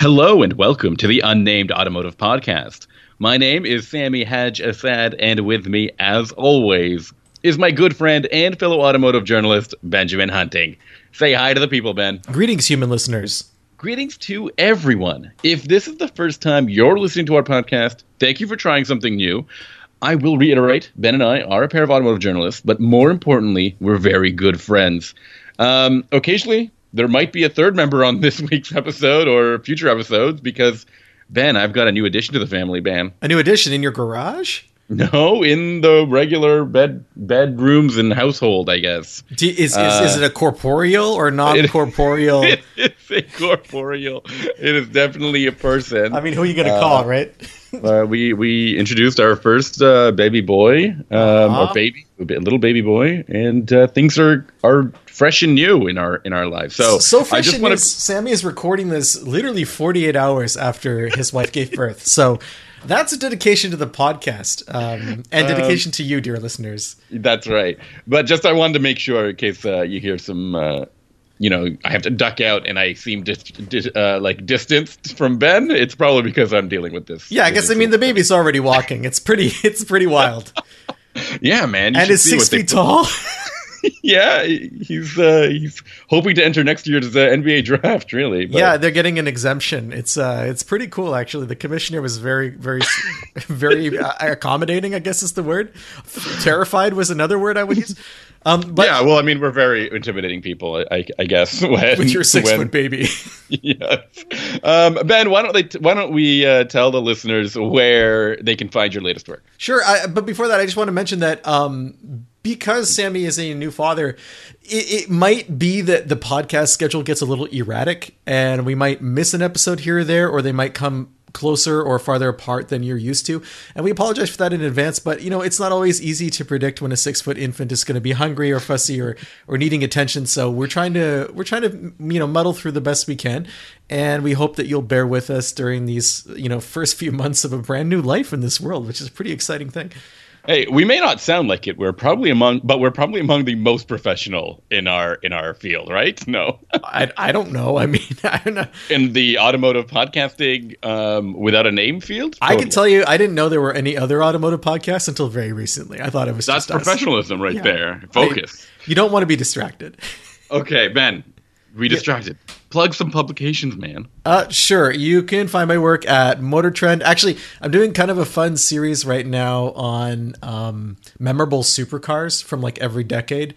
Hello and welcome to the Unnamed Automotive Podcast. My name is Sami Haj-Assaad, and with me, as always, is my good friend and fellow automotive journalist, Benjamin Hunting. Say hi to the people, Ben. Greetings, human listeners. Greetings to everyone. If this is the first time you're listening to our podcast, thank you for trying something new. I will reiterate Ben and I are a pair of automotive journalists, but more importantly, we're very good friends. Um, occasionally, there might be a third member on this week's episode or future episodes because Ben, I've got a new addition to the family, Ben. A new addition in your garage? No, in the regular bed bedrooms and household, I guess. Do, is, uh, is, is it a corporeal or non-corporeal? It, it's a corporeal. It is definitely a person. I mean, who are you going to uh, call, right? uh, we we introduced our first uh, baby boy, um, uh-huh. or baby, a little baby boy, and uh, things are are fresh and new in our in our lives. So so fresh I just want to. Sami is recording this literally 48 hours after his wife gave birth. So that's a dedication to the podcast um, and um, dedication um, to you, dear listeners. That's right. But just I wanted to make sure in case uh, you hear some, uh, you know, I have to duck out and I seem dis- dis- uh, like distanced from Ben. It's probably because I'm dealing with this. Yeah, I guess I mean the baby's already walking. It's pretty. It's pretty wild. yeah, man. and is six feet tall. yeah, he's uh, he's hoping to enter next year's uh, NBA draft. Really, but. yeah, they're getting an exemption. It's uh, it's pretty cool actually. The commissioner was very, very, very uh, accommodating. I guess is the word. Terrified was another word I would use. Um, but yeah, well, I mean, we're very intimidating people, I, I guess. When, with your six when, foot baby. yes. Um, ben, why don't they? Why don't we uh, tell the listeners where they can find your latest work? Sure, I, but before that, I just want to mention that um, because Sami is a new father, it, it, might be that the podcast schedule gets a little erratic, and we might miss an episode here or there, or they might come closer or farther apart than you're used to. And we apologize for that in advance, but you know, it's not always easy to predict when a six foot infant is going to be hungry or fussy or, or needing attention. So we're trying to, we're trying to, you know, muddle through the best we can. And we hope that you'll bear with us during these, you know, first few months of a brand new life in this world, which is a pretty exciting thing. Hey, we may not sound like it. We're probably among, but we're probably among the most professional in our in our field, right? No, I, I don't know. I mean, I don't know. In the automotive podcasting, um, without a name field, totally. I can tell you, I didn't know there were any other automotive podcasts until very recently. I thought it was that's professionalism us. right yeah. there. Focus. I, you don't want to be distracted. Okay, Ben, be distracted. Yeah. Plug some publications, man. Uh, sure. You can find my work at Motor Trend. Actually, I'm doing kind of a fun series right now on um, memorable supercars from like every decade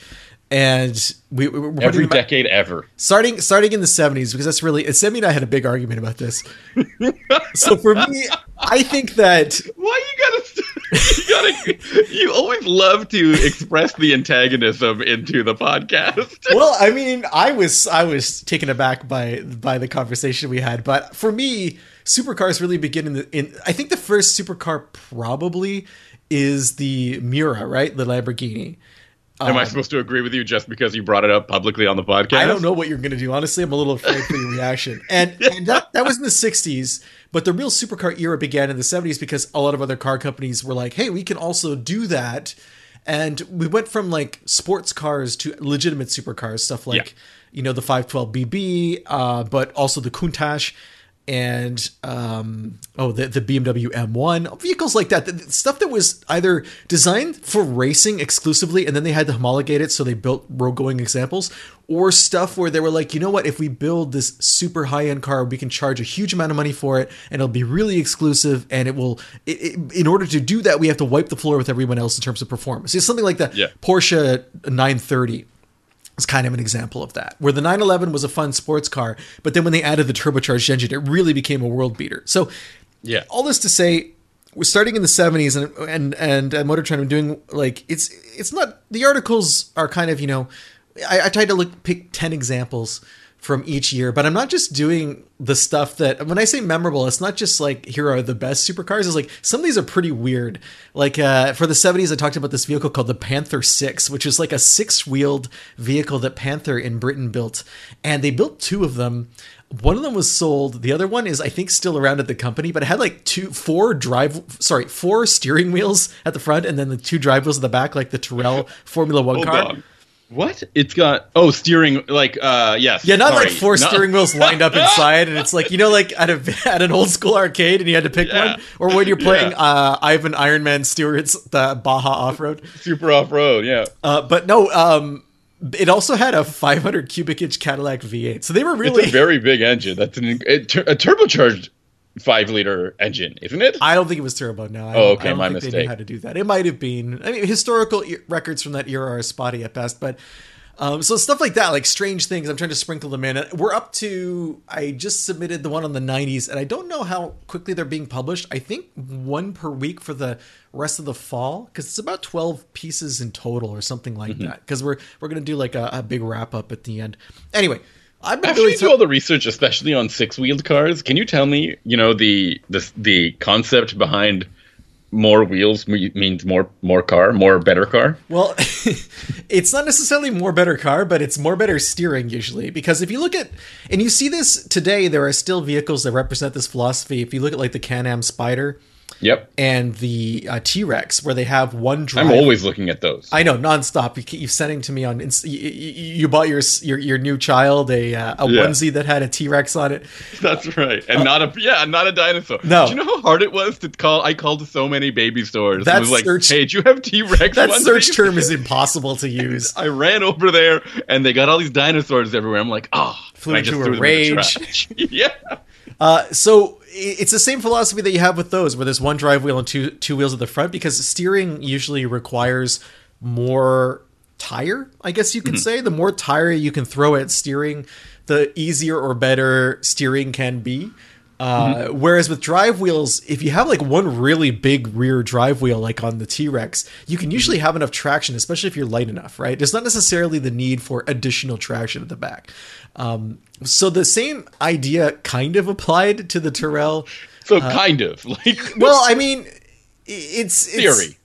and we, we every decade ever starting starting in the 70s because that's really Sami and I had a big argument about this. so for me, I think that why you gotta you gotta you always love to express the antagonism into the podcast. well, I mean, I was I was taken aback by by the conversation we had, but for me, supercars really begin in the in. I think the first supercar probably is the Miura right? The Lamborghini. Am I um, supposed to agree with you just because you brought it up publicly on the podcast? I don't know what you're going to do. Honestly, I'm a little afraid for your reaction. And, and that, that was in the 60s, but the real supercar era began in the 70s because a lot of other car companies were like, hey, we can also do that. And we went from like sports cars to legitimate supercars, stuff like, yeah. you know, the 512BB, uh, but also the Countach and um, oh the, the BMW M1 vehicles like that the, the stuff that was either designed for racing exclusively and then they had to homologate it so they built road going examples or stuff where they were like you know what? If we build this super high end car we can charge a huge amount of money for it and it'll be really exclusive and it will it, it, in order to do that we have to wipe the floor with everyone else in terms of performance. It's something like that yeah. Porsche 930 is kind of an example of that, where the 911 was a fun sports car, but then when they added the turbocharged engine, it really became a world beater. So, yeah, all this to say, we're starting in the 70s, and and and uh, Motor Trend, I'm doing like it's it's not the articles are kind of you know, I, I tried to look pick 10 examples from each year. But I'm not just doing the stuff that when I say memorable, it's not just like here are the best supercars. It's like some of these are pretty weird. Like uh, for the 70s, I talked about this vehicle called the Panther Six, which is like a six-wheeled vehicle that Panther in Britain built, and they built two of them. One of them was sold. The other one is, I think, still around at the company, but it had like two, four drive, sorry, four steering wheels at the front, and then the two drive wheels at the back, like the Tyrrell Formula One Hold car. On What? It's got oh steering like uh yes. Yeah, not sorry. like four No- steering wheels lined up inside, and it's like you know, like at a at an old school arcade, and you had to pick Yeah. one, or when you're playing Yeah. uh, Ivan Iron Man Stewart's the Baja Off Road. super off road. Yeah, Uh, but no, um, it also had a 500 cubic inch Cadillac V8, so they were really. it's a very big engine. That's an a turbocharged five liter engine, isn't it? I don't think it was turbo. No. I Oh, okay, I don't my think They mistake. knew how to do that. It might have been. I mean, historical e- records from that era are spotty at best, but. Um, so stuff like that, like strange things, I'm trying to sprinkle them in. We're up to. I just submitted the one on the 90s, and I don't know how quickly they're being published. I think one per week for the rest of the fall, because it's about 12 pieces in total or something like Mm-hmm. that. Because we're we're gonna do like a, a big wrap up at the end. Anyway, I've been After really you do all the research, especially on six wheeled cars, can you tell me, you know, the the the concept behind more wheels means more more car, more better car? Well, it's not necessarily more better car, but it's more better steering usually. Because if you look at, and you see this today, there are still vehicles that represent this philosophy. If you look at like the Can Am Spyder Yep. and the uh, T Rex, where they have one drive. I'm always looking at those. I know nonstop. You keep sending to me on. Inst- you, you, bought your your your new child a uh, a Yeah. onesie that had a T Rex on it. That's right, and not a yeah, not a dinosaur. Uh, No. do you know how hard it was to call? I called so many baby stores. That was like, search- hey, do you have T Rex? That search term is impossible to use. I ran over there, and they got all these dinosaurs everywhere. I'm like, oh, Flew into a threw them in the rage. yeah, Uh, so it's the same philosophy that you have with those, where there's one drive wheel and two two wheels at the front, because steering usually requires more tire. I guess you could say the more tire you can throw at steering, the easier or better steering can be. Uh, Whereas with drive wheels, if you have like one really big rear drive wheel, like on the T Rex, you can usually have enough traction, especially if you're light enough, right? There's not necessarily the need for additional traction at the back. Um, so the same idea kind of applied to the Tyrrell. so kind of like Well, I mean, it's, it's theory.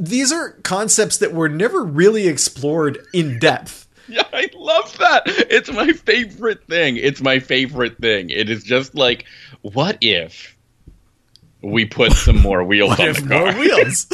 These are concepts that were never really explored in depth. Yeah, I love that. It's my favorite thing. It's my favorite thing. It is just like, what if we put some more wheels What on if the car? more wheels?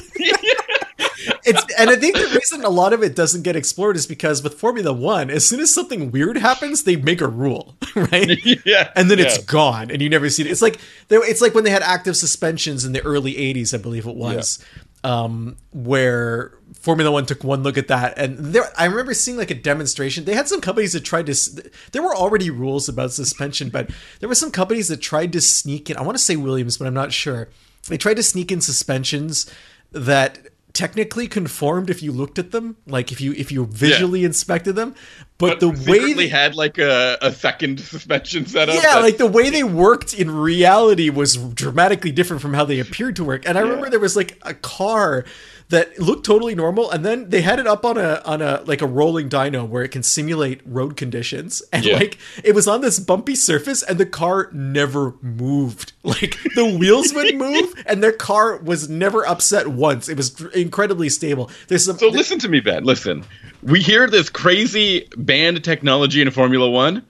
It's and I think the reason a lot of it doesn't get explored is because with Formula One, as soon as something weird happens, they make a rule, right? yeah, and then yeah. it's gone, and you never see it. It's like it's like when they had active suspensions in the early '80s, I believe it was, um, where Formula One took one look at that, and there I remember seeing like a demonstration. They had some companies that tried to. There were already rules about suspension, but there were some companies that tried to sneak in. I want to say Williams, but I'm not sure. They tried to sneak in suspensions that technically conformed if you looked at them like if you if you visually inspected them but, But the way they, had like a, a second suspension setup. yeah, that- like the way they worked in reality was dramatically different from how they appeared to work. And I remember there was like a car that looked totally normal, and then they had it up on a on a like a rolling dyno where it can simulate road conditions, and Yeah. like it was on this bumpy surface, and the car never moved. Like the wheels would move, and their car was never upset once. It was incredibly stable. There's some So listen to me, Ben. Listen, we hear this crazy band technology in Formula One,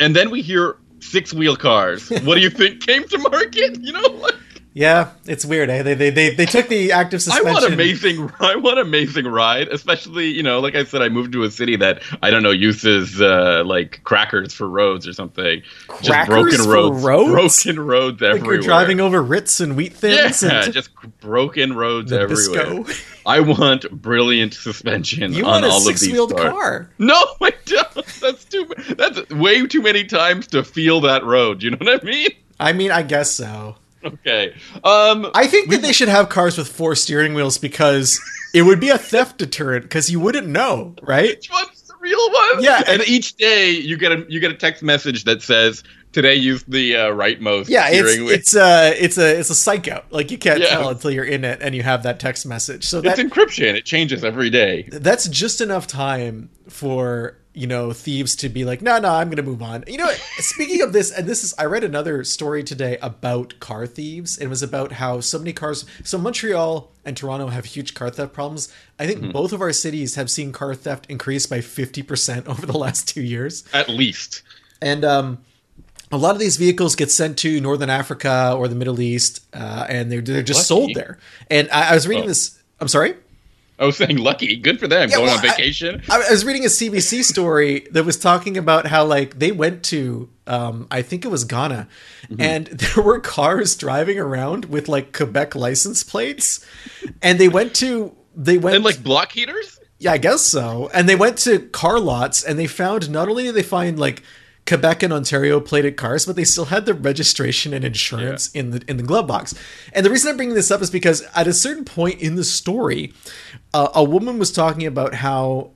and then we hear six wheel cars. What do you think came to market? You know, like, yeah, it's weird. Eh? They, they they they took the active suspension. I want amazing. I want amazing ride, especially you know, like I said, I moved to a city that I don't know uses uh, like crackers for roads or something. Crackers for roads? broken roads like everywhere. you're driving over Ritz and wheat Yeah, thins. and just broken roads everywhere. Bisco. I want brilliant suspension You on want a all of these six-wheeled car. No, I don't. That's too. That's way too many times to feel that road. You know what I mean? I mean, I guess so. Okay. Um. I think that they should have cars with four steering wheels because it would be a theft deterrent because you wouldn't know, right? which one's the real one? Yeah, And each day you get a you get a text message that says today use the uh, rightmost Yeah, it's steering wheel. it's a it's a it's a psych out. Like you can't Yeah. tell until you're in it and you have that text message. So It's encryption. It changes every day. that's just enough time for you know thieves to be like no no i'm gonna move on you know speaking of this and this is i read another story today about car thieves and it was about how so many cars so montreal and toronto have huge car theft problems i think both of our cities have seen car theft increase by 50% over the last two years At least. and um, a lot of these vehicles get sent to Northern Africa or the Middle East, uh, and they're they're just Lucky. sold there. And I, I was reading Oh. this. I'm sorry. I was saying lucky. Good for them. Yeah, going well, on vacation. I, I was reading a CBC story that was talking about how like they went to um, I think it was Ghana, Mm-hmm. and there were cars driving around with like Quebec license plates, and they went to they went and like block heaters? yeah I guess so, and they went to car lots and they found not only did they find like Quebec and Ontario plated cars, but they still had the registration and insurance in the in the glove box. And the reason I'm bringing this up is because at a certain point in the story, uh, a woman was talking about how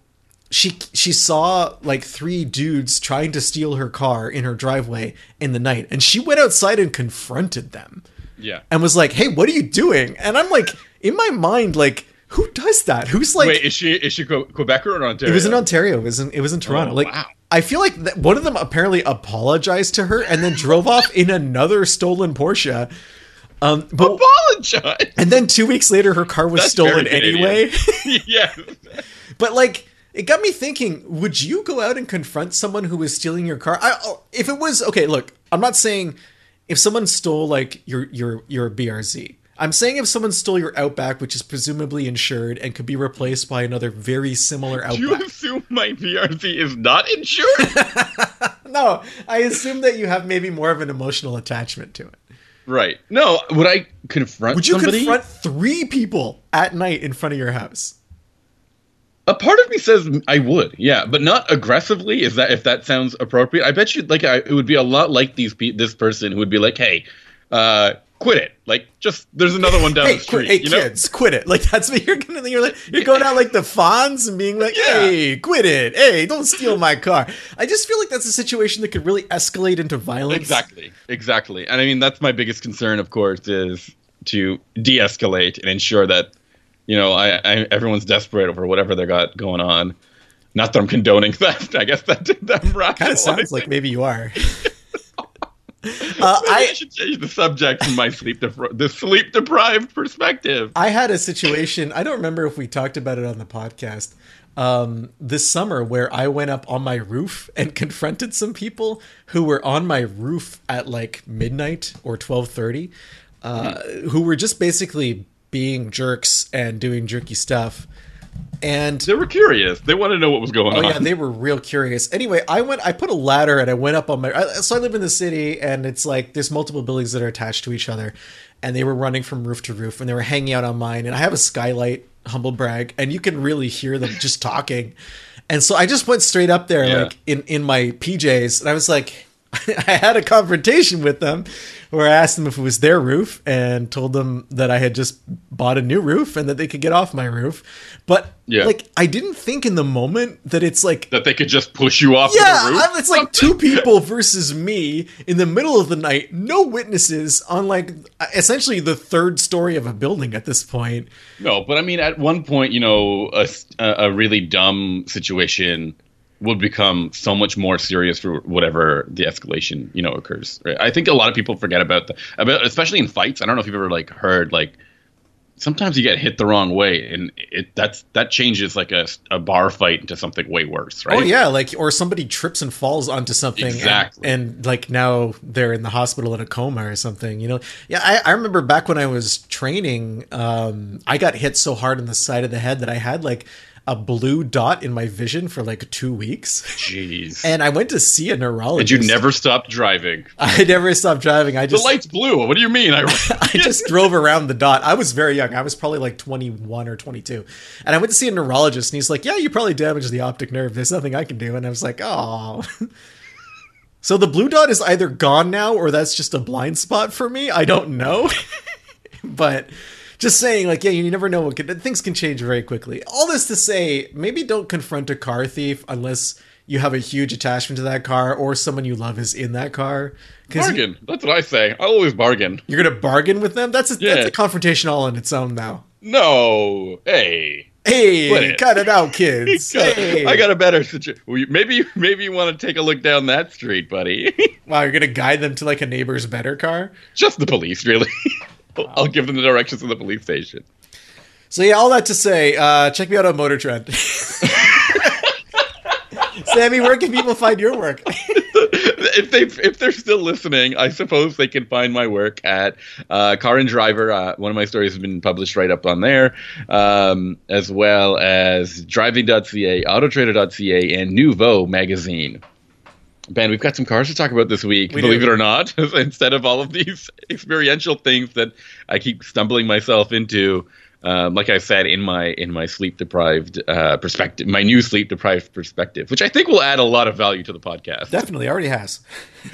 she she saw like three dudes trying to steal her car in her driveway in the night, and she went outside and confronted them Yeah. and was like, "Hey, what are you doing?" And I'm like, in my mind, like, who does that? Who's like? Wait, is she is she Que- Quebecer or Ontario? It was in Ontario. It was in it was in Toronto. Oh, like wow. I feel like that one of them apparently apologized to her and then drove off in another stolen Porsche. Um, but Apologize. and then two weeks later, her car was That's stolen anyway. yes. but like, it got me thinking: Would you go out and confront someone who was stealing your car? I, oh, if it was okay, look, I'm not saying if someone stole like your your your BRZ. I'm saying if someone stole your Outback, which is presumably insured and could be replaced by another very similar Outback. my BRZ is not insured? No, I assume that you have maybe more of an emotional attachment to it. right. No. Would I confront Would you somebody? confront three people at night in front of your house? A part of me says I would, yeah, but not aggressively. Is that if that sounds appropriate? I bet you like I, it would be a lot like these pe- this person who would be like, "Hey, uh, quit it! Like, just there's another one down Hey, the street." hey you know? kids, quit it! Like that's what you're gonna. You're like you're going out like the Fonz and being like, Yeah. "Hey, quit it! Hey, don't steal my car." I just feel like that's a situation that could really escalate into violence. Exactly, exactly. And I mean, that's my biggest concern, of course, is to de-escalate and ensure that you know I, I everyone's desperate over whatever they got going on. Not that I'm condoning theft. I guess that that Kind of sounds like maybe you are. uh, I, I should change the subject from my sleep depri- the sleep deprived perspective. I had a situation. I don't remember if we talked about it on the podcast um, this summer where I went up on my roof and confronted some people who were on my roof at like midnight or twelve thirty, uh, who were just basically being jerks and doing jerky stuff. And They were curious. They wanted to know what was going Oh on. Oh yeah, they were real curious. Anyway, I went. I put a ladder and I went up on my. I, so I live in the city, and it's like there's multiple buildings that are attached to each other, and they were running from roof to roof, and they were hanging out on mine. And I have a skylight, humble brag, and you can really hear them just talking. And so I just went straight up there, Yeah. like in in my PJs, and I was like. I had a confrontation with them where I asked them if it was their roof and told them that I had just bought a new roof and that they could get off my roof. But Yeah. like I didn't think in the moment that it's like that they could just push you off yeah, the roof. It's like two people versus me in the middle of the night, no witnesses on like essentially the third story of a building at this point. No, but I mean, at one point, you know, a, a really dumb situation would become so much more serious for whatever the escalation, you know, occurs. Right? I think a lot of people forget about the about, especially in fights. I don't know if you've ever like heard like sometimes you get hit the wrong way, and it that's that changes like a, a bar fight into something way worse, right? Oh yeah, like or somebody trips and falls onto something, and- Exactly. and, like now they're in the hospital in a coma or something. You know, yeah. I, I remember back when I was training, um, I got hit so hard in the side of the head that I had like a blue dot in my vision for like two weeks, Jeez. and I went to see a and neurologist. you never stopped driving. I never stopped driving. I The light's blue. What do you mean? I, I just drove around the dot. I was very young. I was probably like 21 or 22. And I went to see a neurologist and he's like, "Yeah, you probably damaged the optic nerve. There's nothing I can do." And I was like, "Oh." so the blue dot is either gone now or that's just a blind spot for me. I don't know. but just saying like yeah, you never know what can, things can change very quickly. All this to say, maybe don't confront a car thief unless you have a huge attachment to that car or someone you love is in that car. 'Cause you- bargain. That's what I say. I always bargain. you're gonna bargain with them. That's a, Yeah. that's a confrontation all on its own now. No. Hey. Hey, cut it out, kids. hey. I got a better situation. Maybe, maybe you want to take a look down that street, buddy. Wow, you're gonna guide them to like a neighbor's better car. Just the police, really. I'll give them the directions to the police station. So yeah, all that to say, uh, check me out on Motor Trend. Sami, where can people find your work? if they if they're still listening, I suppose they can find my work at uh, Car and Driver. Uh, one of my stories has been published right up on there, um, as well as Driving.ca, Autotrader.ca, and Nouveau magazine. Ben, we've got some cars to talk about this week, We believe do. it or not, instead of all of these experiential things that I keep stumbling myself into. Um, like I said, in my in my sleep deprived uh, perspective, my new sleep deprived perspective, which I think will add a lot of value to the podcast. Definitely already has.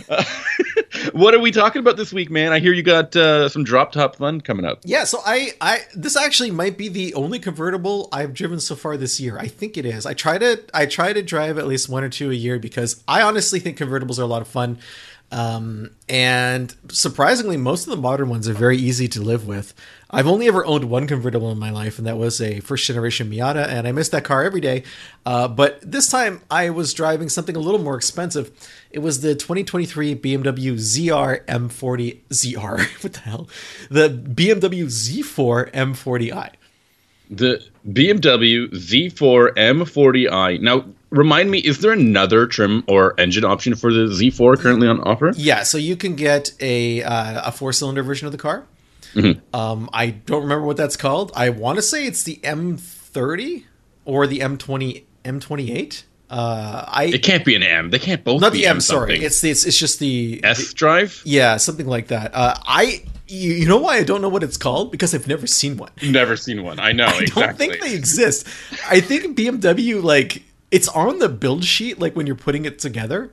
what are we talking about this week, man? I hear you got uh, some drop top fun coming up. Yeah, so I, I this actually might be the only convertible I've driven so far this year. I think it is. I try to I try to drive at least one or two a year because I honestly think convertibles are a lot of fun. Um, and surprisingly, most of the modern ones are very easy to live with. I've only ever owned one convertible in my life, and that was a first generation Miata, and I miss that car every day. Uh, but this time I was driving something a little more expensive. It was the 2023 BMW ZR M40 ZR. what the hell? The BMW Z4 M40i. The BMW Z4 M40i. Now, remind me, is there another trim or engine option for the Z4 currently on offer? Yeah, so you can get a uh, a four cylinder version of the car. Um, I don't remember what that's called. I want to say it's the M30 or the M20 M28. Uh, I It can't be an M. They can't both be a D. not the M. Sorry, something. it's the, it's it's just the S drive. yeah something like that. Uh, I you, you know why I don't know what it's called because I've never seen one. Never seen one. I know I exactly. don't think they exist. I think BMW like it's on the build sheet like when you're putting it together,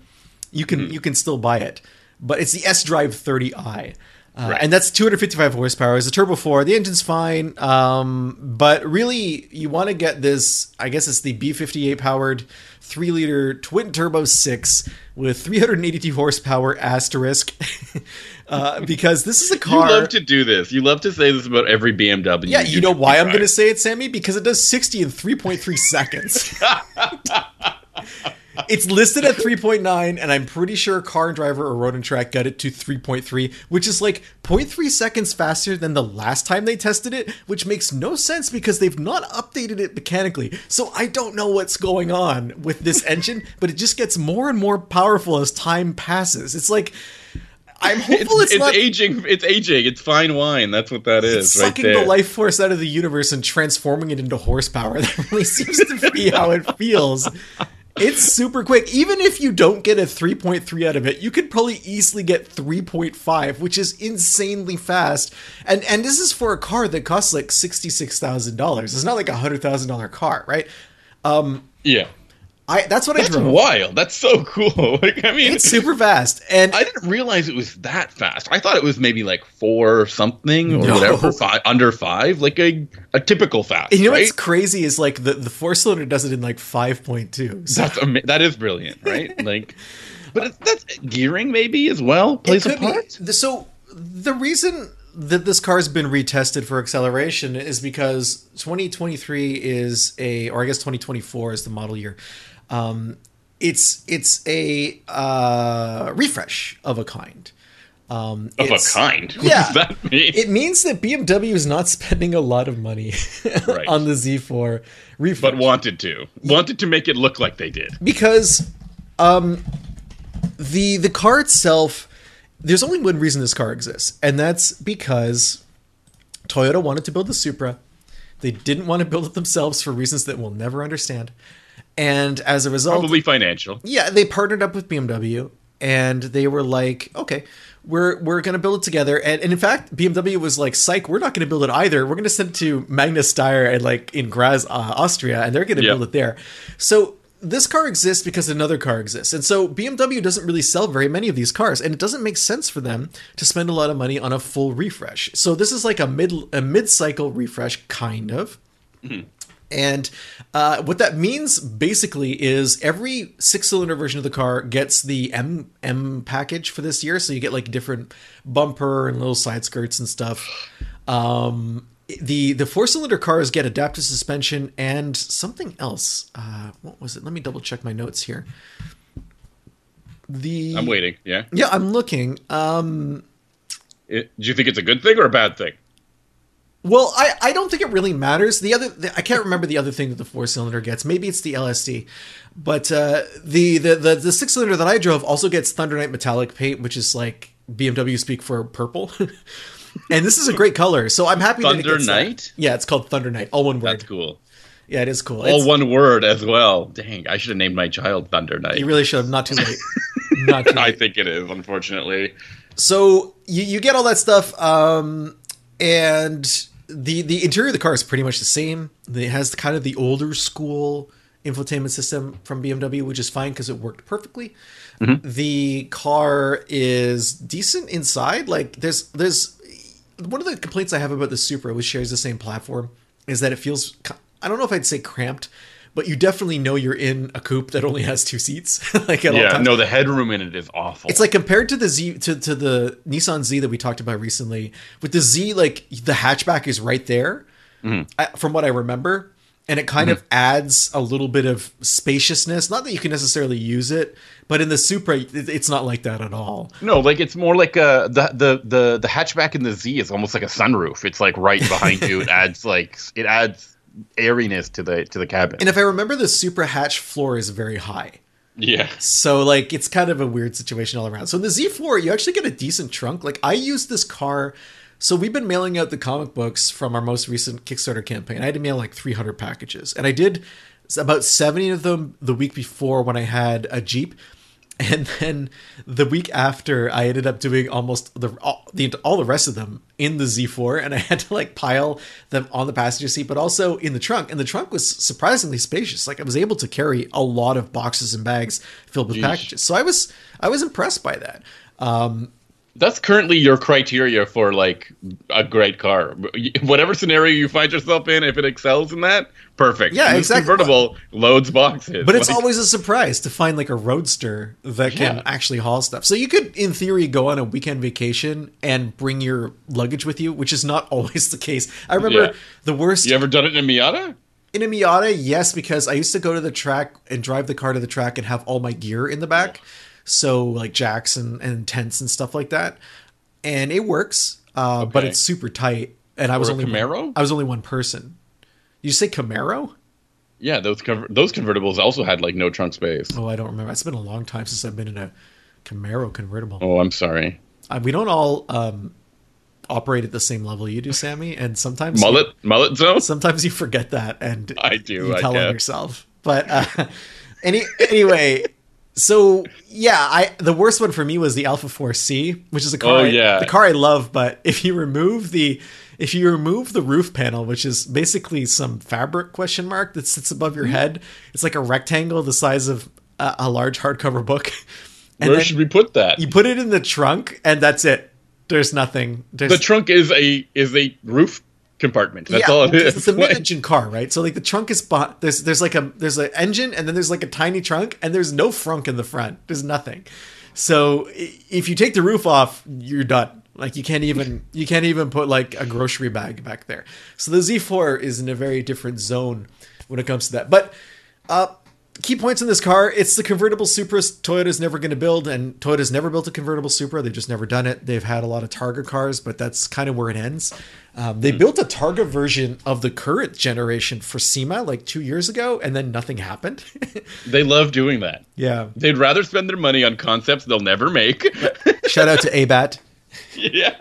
you can Mm-hmm. you can still buy it. But it's the S Drive 30i. Uh, Right. And that's 255 horsepower. It's a turbo four. The engine's fine, um, but really, you want to get this. I guess it's the B58 powered three liter twin turbo six with 382 horsepower asterisk, uh, because this is a car. You love to do this. You love to say this about every BMW. Yeah, you know why I'm going to say it, Sami? Because it does 60 in 3.3 seconds. it's listed at 3.9, and I'm pretty sure Car and Driver or Road and Track got it to 3.3, which is like 0.3 seconds faster than the last time they tested it, which makes no sense because they've not updated it mechanically. So I don't know what's going on with this engine, but it just gets more and more powerful as time passes. It's like. I'm It's, hopeful it's, it's not aging. It's aging. It's fine wine. That's what that is, it's right sucking there. the life force out of the universe and transforming it into horsepower. That really seems to be how it feels. It's super quick. Even if you don't get a 3.3 out of it, you could probably easily get 3.5, which is insanely fast. And and this is for a car that costs like $66,000. It's not like a $100,000 car, right? Um, yeah, I that's what that's I drove. wild. That's so cool. Like, I mean, It's super fast. And I didn't realize it was that fast. I thought it was maybe like four or something or No. whatever, five, under five, like a a typical fast. and you know right? what's crazy is like the, the four cylinder does it in like 5.2. So That's ama- that is brilliant, right? like, but that's gearing maybe as well plays a could be. part. So the reason that this car has been retested for acceleration is because 2023 is a, or I guess 2024 is the model year. Um, it's it's a uh, refresh of a kind. Um, Of a kind. What Yeah. does that mean? It means that BMW is not spending a lot of money Right. on the Z4 refresh but wanted to. Wanted to make it look like they did. because um the the car itself there's only one reason this car exists and that's because Toyota wanted to build the Supra they didn't want to build it themselves for reasons that we'll never understand and as a result Probably financial. yeah, they partnered up with BMW and they were like, okay, we're we're gonna build it together. And, and in fact, BMW was like, psych, we're not gonna build it either. We're gonna send it to Magna Steyr and like in Graz, uh, Austria, and they're gonna Yeah. build it there. So this car exists because another car exists. And so BMW doesn't really sell very many of these cars, and it doesn't make sense for them to spend a lot of money on a full refresh. So this is like a mid a mid cycle refresh, kind of. And uh, what that means basically is every six cylinder version of the car gets the M M package for this year. So you get like different bumper and little side skirts and stuff. Um, the the four cylinder cars get adaptive suspension and something else. Uh, what was it? Let me double check my notes here. The I'm waiting. Yeah. yeah, I'm looking. Um, It- do you think it's a good thing or a bad thing? Well, I, I don't think it really matters. The other the, I can't remember the other thing that the four cylinder gets. Maybe it's the LSD, but uh, the, the the the six cylinder that I drove also gets Thundernight metallic paint, which is like BMW speak for purple. and this is a great color, so I'm happy. Thunder that it gets Night. That. Yeah, it's called Thundernight. All one word. That's cool. Yeah, it is cool. All It's- one word as well. Dang, I should have named my child Thundernight. You really should have. Not too late. Not too late. I think it is, unfortunately. so you, you get all that stuff um and the the interior of the car is pretty much the same. It has kind of the older school infotainment system from bmw which is fine because it worked perfectly. Mm-hmm. The car is decent inside. Like there's there's one of the complaints i have about the supra which shares the same platform is that it feels i don't know if i'd say cramped but you definitely know you're in a coupe that only has two seats like at all Yeah, no, the headroom in it is awful. It's like compared to the Z to, to the Nissan Z that we talked about recently. With the Z, like the hatchback is right there, mm-hmm. I, from what I remember, and it kind of mm-hmm. adds a little bit of spaciousness. Not that you can necessarily use it, but in the Supra, it, it's not like that at all. no, like it's more like a the the the the hatchback in the Z is almost like a sunroof. It's like right behind you. It adds like it adds airiness to the to the cabin. And if I remember, the Supra hatch floor is very high. yeah. So like it's kind of a weird situation all around. So in the Z4, you actually get a decent trunk. Like I used this car. So we've been mailing out the comic books from our most recent Kickstarter campaign. I had to mail like 300 packages, and I did about 70 of them the week before when I had a Jeep. And then the week after, I ended up doing almost the all, the all the rest of them in the Z4, and I had to like pile them on the passenger seat, but also in the trunk. And the trunk was surprisingly spacious. Like I was able to carry a lot of boxes and bags filled with Yeesh. packages. So I was I was impressed by that. Um, That's currently your criteria for like a great car. Whatever scenario you find yourself in, if it excels in that, perfect. Yeah, And exactly. Convertible loads boxes, But it's Like, always a surprise to find like a roadster that can Yeah. actually haul stuff. So you could, in theory, go on a weekend vacation and bring your luggage with you, which is not always the case. I remember Yeah. the worst You ever done it in a Miata? in a Miata. Yes, because I used to go to the track and drive the car to the track and have all my gear in the back, so like jacks and, and tents and stuff like that, and it works. Uh, But it's super tight, and I was only Camaro? I was only one person. You say Camaro? Yeah, those conver- those convertibles also had like no trunk space. Oh, I don't remember. It's been a long time since I've been in a Camaro convertible. Oh, I'm sorry. Uh, we don't all um, operate at the same level you do, Sami, and sometimes Mullet mullet zone. sometimes you forget that and I do, You I tell on yourself. But uh, any anyway, so yeah, I the worst one for me was the Alfa 4C, which is a car. Oh, I- yeah. the car I love. But if you remove the if you remove the roof panel, which is basically some fabric question mark that sits above Hmm. your head, it's like a rectangle the size of a, a large hardcover book. And Where should we put that? you put it in the trunk, and that's it. There's nothing. There's, the trunk is a is a roof compartment. That's yeah, all it is. It's a mid-engine car, right? So like the trunk is bought. There's there's like a there's an engine, and then there's like a tiny trunk, and there's no frunk in the front. There's nothing. So if you take the roof off, you're done. Like you can't even you can't even put like a grocery bag back there. So the Z4 is in a very different zone when it comes to that. But uh, key points in this car: it's the convertible Supra Toyota's never going to build, and Toyota's never built a convertible Supra. They've just never done it. They've had a lot of Targa cars, but that's kind of where it ends. Um, they built a Targa version of the current generation for SEMA like two years ago, and then nothing happened. they love doing that. yeah. They'd rather spend their money on concepts they'll never make. Shout out to ABAT. yeah.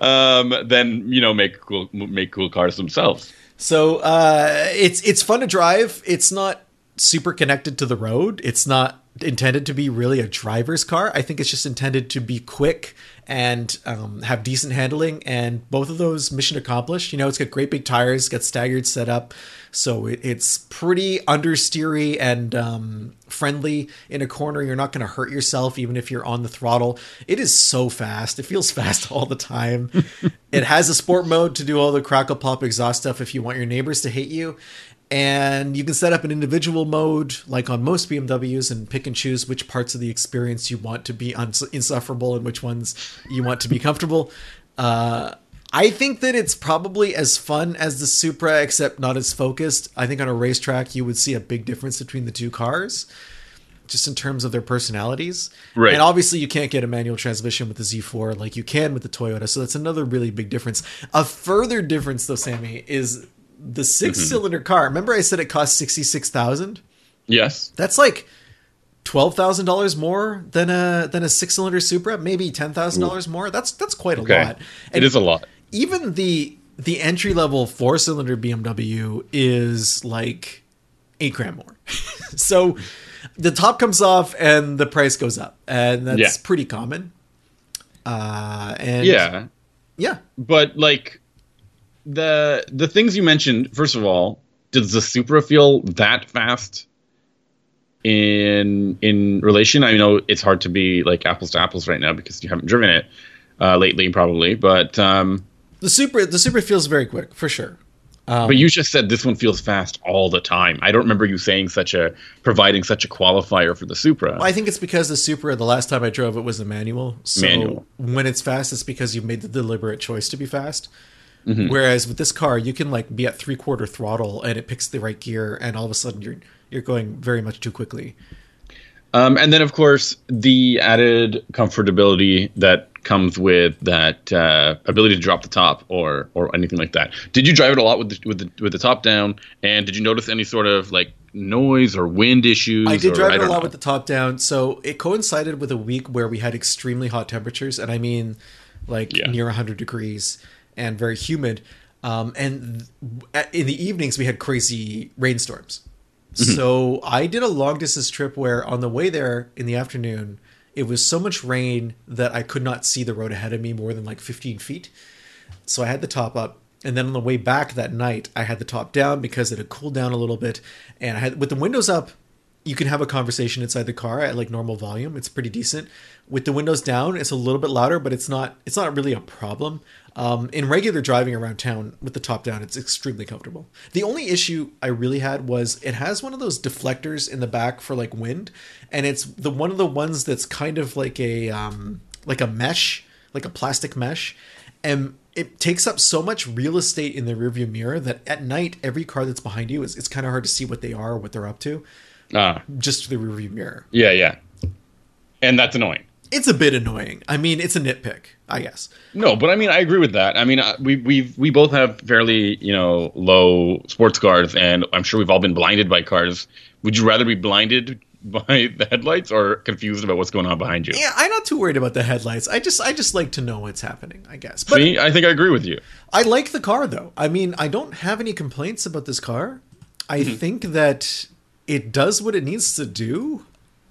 Um, than you know make cool make cool cars themselves. So uh, it's it's fun to drive. It's not super connected to the road. It's not intended to be really a driver's car. I think it's just intended to be quick and um, have decent handling. And both of those mission accomplished. You know, it's got great big tires, got staggered setup, so it, it's pretty understeery and um, friendly in a corner. You're not going to hurt yourself even if you're on the throttle. It is so fast. It feels fast all the time. it has a sport mode to do all the crackle pop exhaust stuff if you want your neighbors to hate you. And you can set up an individual mode like on most BMWs and pick and choose which parts of the experience you want to be insufferable and which ones you want to be comfortable. Uh, I think that it's probably as fun as the Supra, except not as focused. I think on a racetrack, you would see a big difference between the two cars. just in terms of their personalities. Right. And obviously, you can't get a manual transmission with the Z4 like you can with the Toyota. So that's another really big difference. A further difference, though, Sami, is the 6 cylinder car. Remember, I said it cost sixty six thousand. Yes. That's like twelve thousand dollars more than a than a six cylinder Supra. Maybe ten thousand dollars more. That's that's quite a Okay. lot. it is a lot. even the the entry level four cylinder BMW is like eight grand more. so the top comes off and the price goes up, and that's Yeah. pretty common. Uh, and Yeah. yeah, But like the the things you mentioned, first of all, does the Supra feel that fast in in relation? I know it's hard to be like apples to apples right now because you haven't driven it uh, lately, probably. But um, the Supra the Supra feels very quick for sure. Um, but you just said this one feels fast all the time. I don't remember you saying such a providing such a qualifier for the Supra. I think it's because the Supra, the last time I drove it was a manual. So Manual. when it's fast, it's because you made the deliberate choice to be fast. Mm-hmm. Whereas with this car, you can like be at three quarter throttle and it picks the right gear, and all of a sudden you're you're going very much too quickly. Um, and then, of course, the added comfortability that comes with that uh, ability to drop the top or or anything like that. Did you drive it a lot with the, with the with the top down? And did you notice any sort of like noise or wind issues? I did or- drive it a lot know. with the top down, so it coincided with a week where we had extremely hot temperatures, and I mean like Yeah. near 100 degrees and very humid. Um, and th- in the evenings, we had crazy rainstorms. Mm-hmm. So I did a long distance trip where on the way there in the afternoon, it was so much rain that I could not see the road ahead of me more than like 15 feet. So I had the top up. And then on the way back that night, I had the top down because it had cooled down a little bit. And I had with the windows up, you can have a conversation inside the car at like normal volume. It's pretty decent. With the windows down, it's a little bit louder, but it's not it's not really a problem. Um, in regular driving around town with the top down, it's extremely comfortable. The only issue I really had was it has one of those deflectors in the back for like wind, and it's the one of the ones that's kind of like a um, like a mesh, like a plastic mesh, and it takes up so much real estate in the rearview mirror that at night every car that's behind you is it's kind of hard to see what they are or what they're up to Ah, just the rearview mirror. yeah, yeah. And that's annoying. It's a bit annoying. I mean, it's a nitpick, I guess. No, but I mean, I agree with that. I mean, uh, we we we both have fairly you know low sports cars, and I'm sure we've all been blinded by cars. Would you rather be blinded by the headlights or confused about what's going on behind you? Yeah, I'm not too worried about the headlights. I just I just like to know what's happening, I guess. But See, I think I agree with you. I like the car though. I mean, I don't have any complaints about this car. I Mm-hmm. think that it does what it needs to do.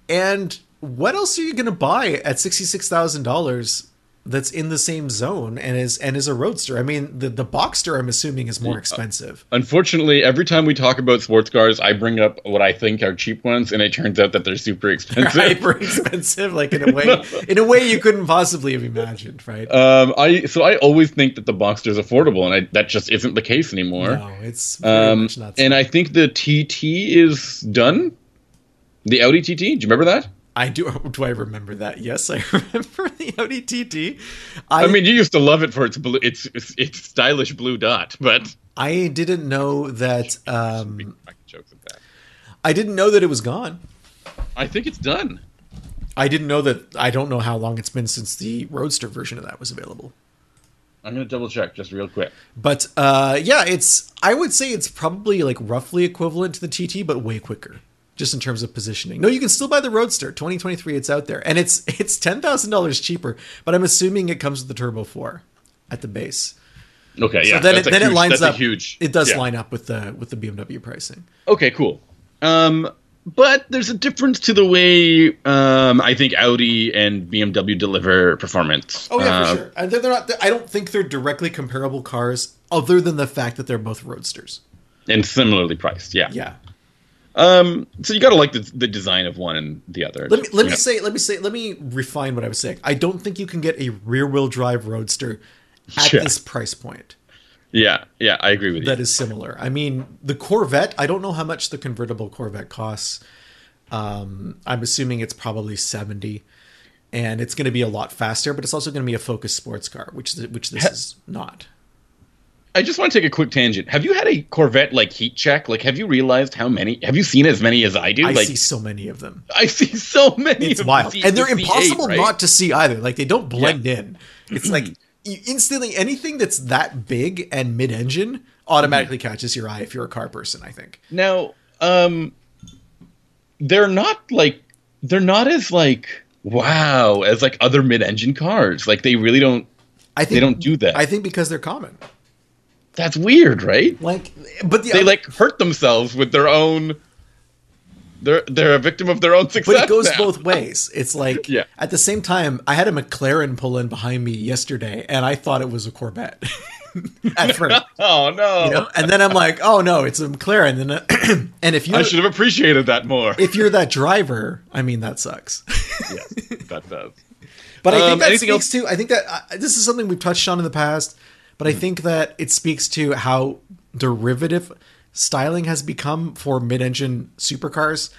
And what else are you going to buy at $66,000 that's in the same zone and is and is a roadster? I mean, the the Boxster I'm assuming is more expensive. Unfortunately, every time we talk about sports cars, I bring up what I think are cheap ones, and it turns out that they're super expensive. Hyper expensive like in a way in a way you couldn't possibly have imagined, right? Um, I so I always think that the Boxster is affordable, and I, that just isn't the case anymore. no, it's very Um, much not so. and I think the TT is done. The Audi TT. Do you remember that? I do. Do I remember that? Yes, I remember the Audi TT. I mean, you used to love it for its blue, its its, its stylish blue dot, but I didn't know that. Um, jokes of that. I didn't know that it was gone. I think it's done. I didn't know that. I don't know how long it's been since the Roadster version of that was available. I'm gonna double check just real quick. But uh, yeah, it's. I would say it's probably like roughly equivalent to the TT, but way quicker, just in terms of positioning. No, you can still buy the Roadster 2023. It's out there, and it's it's ten thousand dollars cheaper. But I'm assuming it comes with the Turbo Four at the base. Okay, yeah. so then it, that's then huge- it lines up. huge. It does yeah. line up with the with the BMW pricing. Okay, cool. Um, but there's a difference to the way um, I think Audi and BMW deliver performance. Oh yeah, Uh, for sure. And they're, they're not. I don't think they're directly comparable cars, other than the fact that they're both roadsters. And similarly priced, yeah. Yeah. Um, so you gotta like the, the design of one and the other. Let me let me know. say let me say let me refine what I was saying. I don't think you can get a rear wheel drive roadster at Yeah. this price point Yeah, yeah, I agree with you. that is similar. I mean, the Corvette. I don't know how much the convertible Corvette costs. Um, I'm assuming it's probably seventy, and it's going to be a lot faster. But it's also going to be a Focus sports car, which which this is not. I just want to take a quick tangent. Have you had a Corvette like heat check? Like, have you realized how many? Have you seen as many as I do? I like, see so many of them. I see so many. It's wild, the- and they're the C8, impossible right? not to see either. Like they don't blend in. It's like instantly anything that's that big and mid-engine automatically catches your eye if you're a car person. I think. Now, um, they're not like they're not as like wow as like other mid-engine cars. Like they really don't. I think They don't do that. I think because they're common. That's weird, right? Like, but the They other- like hurt themselves with their own. They're they're a victim of their own success. But it goes now. both ways. It's like Yeah. at the same time, I had a McLaren pull in behind me yesterday, and I thought it was a Corvette at first. Oh no! You know, and then I'm like, oh no, it's a McLaren. And, and if you I should have appreciated that more. if you're that driver, I mean that sucks. yes, that does. But I Um, think that anything speaks to. I think that uh, this is something we've touched on in the past. But I Hmm. think that it speaks to how derivative styling has become for mid-engine supercars.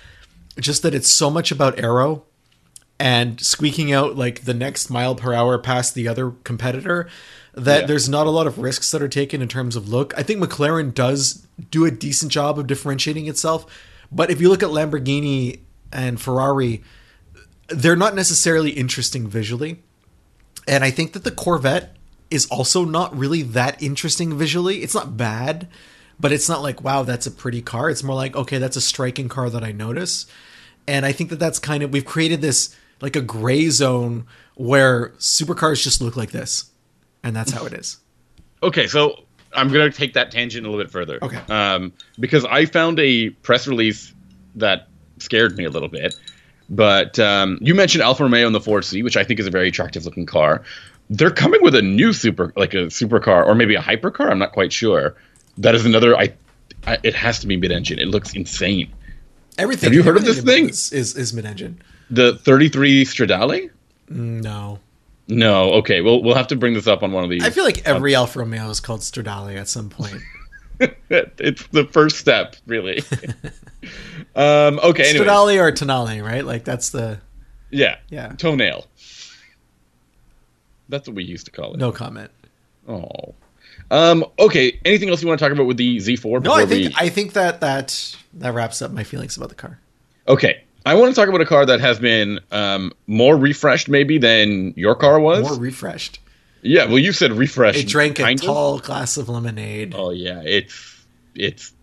Just that it's so much about aero and squeaking out like the next mile per hour past the other competitor that Yeah. there's not a lot of risks that are taken in terms of look. I think McLaren does do a decent job of differentiating itself, but if you look at Lamborghini and Ferrari, they're not necessarily interesting visually. And I think that the Corvette is also not really that interesting visually. It's not bad, but it's not like, wow, that's a pretty car. It's more like, okay, that's a striking car that I notice. And I think that that's kind of, we've created this like a gray zone where supercars just look like this. And that's how it is. Okay, so I'm gonna take that tangent a little bit further. Okay. Um, because I found a press release that scared me a little bit. But um, you mentioned Alfa Romeo and the 4C, which I think is a very attractive looking car. They're coming with a new super, like a supercar or maybe a hypercar. I'm not quite sure. That is another. I, I it has to be mid-engine. It looks insane. Everything. Have you heard of this thing? Is, is, is mid engine. The 33 Stradale. No. No. Okay. We'll we'll have to bring this up on one of these. I feel like every Alfa Romeo is called Stradale at some point. it's the first step, really. um, okay. Anyway. Stradale or Tonale, right? Like that's the Yeah. Yeah. Toenail. That's what we used to call it. no comment. Oh. Um, okay. Anything else you want to talk about with the Z4? No, I think we- I think that that that wraps up my feelings about the car. Okay. I want to talk about a car that has been um, more refreshed, maybe, than your car was. More refreshed. yeah. Well, you said refreshed. It drank a kind of. tall glass of lemonade. Oh yeah. It's it's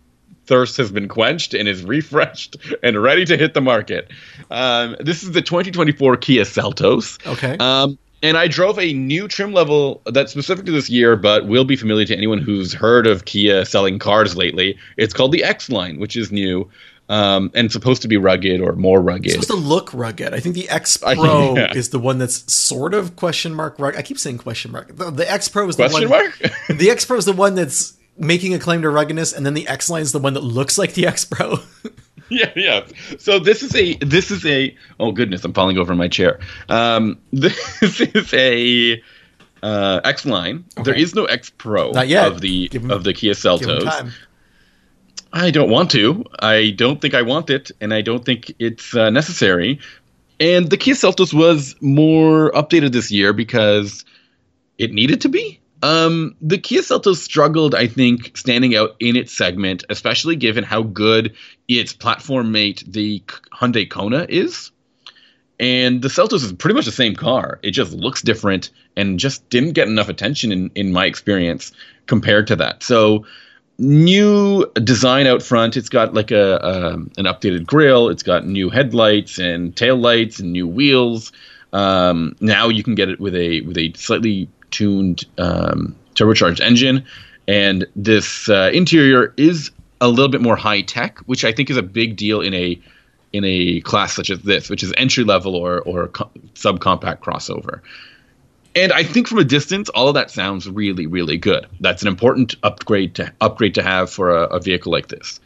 thirst has been quenched and is refreshed and ready to hit the market. Um, this is the 2024 Kia Seltos. Okay. Um, and I drove a new trim level that's specific to this year, but will be familiar to anyone who's heard of Kia selling cars lately. It's called the X Line, which is new um, and supposed to be rugged or more rugged. It's supposed to look rugged. I think the X Pro yeah. is the one that's sort of question mark rugged. I keep saying question mark. The, the X Pro is the Question one. mark? The X Pro is the one that's making a claim to ruggedness, and then the X Line is the one that looks like the X Pro. yeah, yeah. So this is a this is a oh goodness, I'm falling over my chair. Um, this is a uh, X line. There is no X Pro of the of the Kia Seltos. I don't want to. I don't think I want it, and I don't think it's uh, necessary. And the Kia Seltos was more updated this year because it needed to be. Um, the Kia Seltos struggled, I think, standing out in its segment, especially given how good its platform mate, the Hyundai Kona, is. And the Seltos is pretty much the same car. It just looks different and just didn't get enough attention in, in my experience compared to that. So new design out front. It's got like a an updated grille. It's got new headlights and tail lights and new wheels. Um, now you can get it with a with a slightly tuned um, turbocharged engine, and this uh, interior is a little bit more high tech, which I think is a big deal in a in a class such as this, which is entry level or or co- subcompact crossover. And I think from a distance, all of that sounds really, really good. That's an important upgrade to upgrade to have for a, a vehicle like this.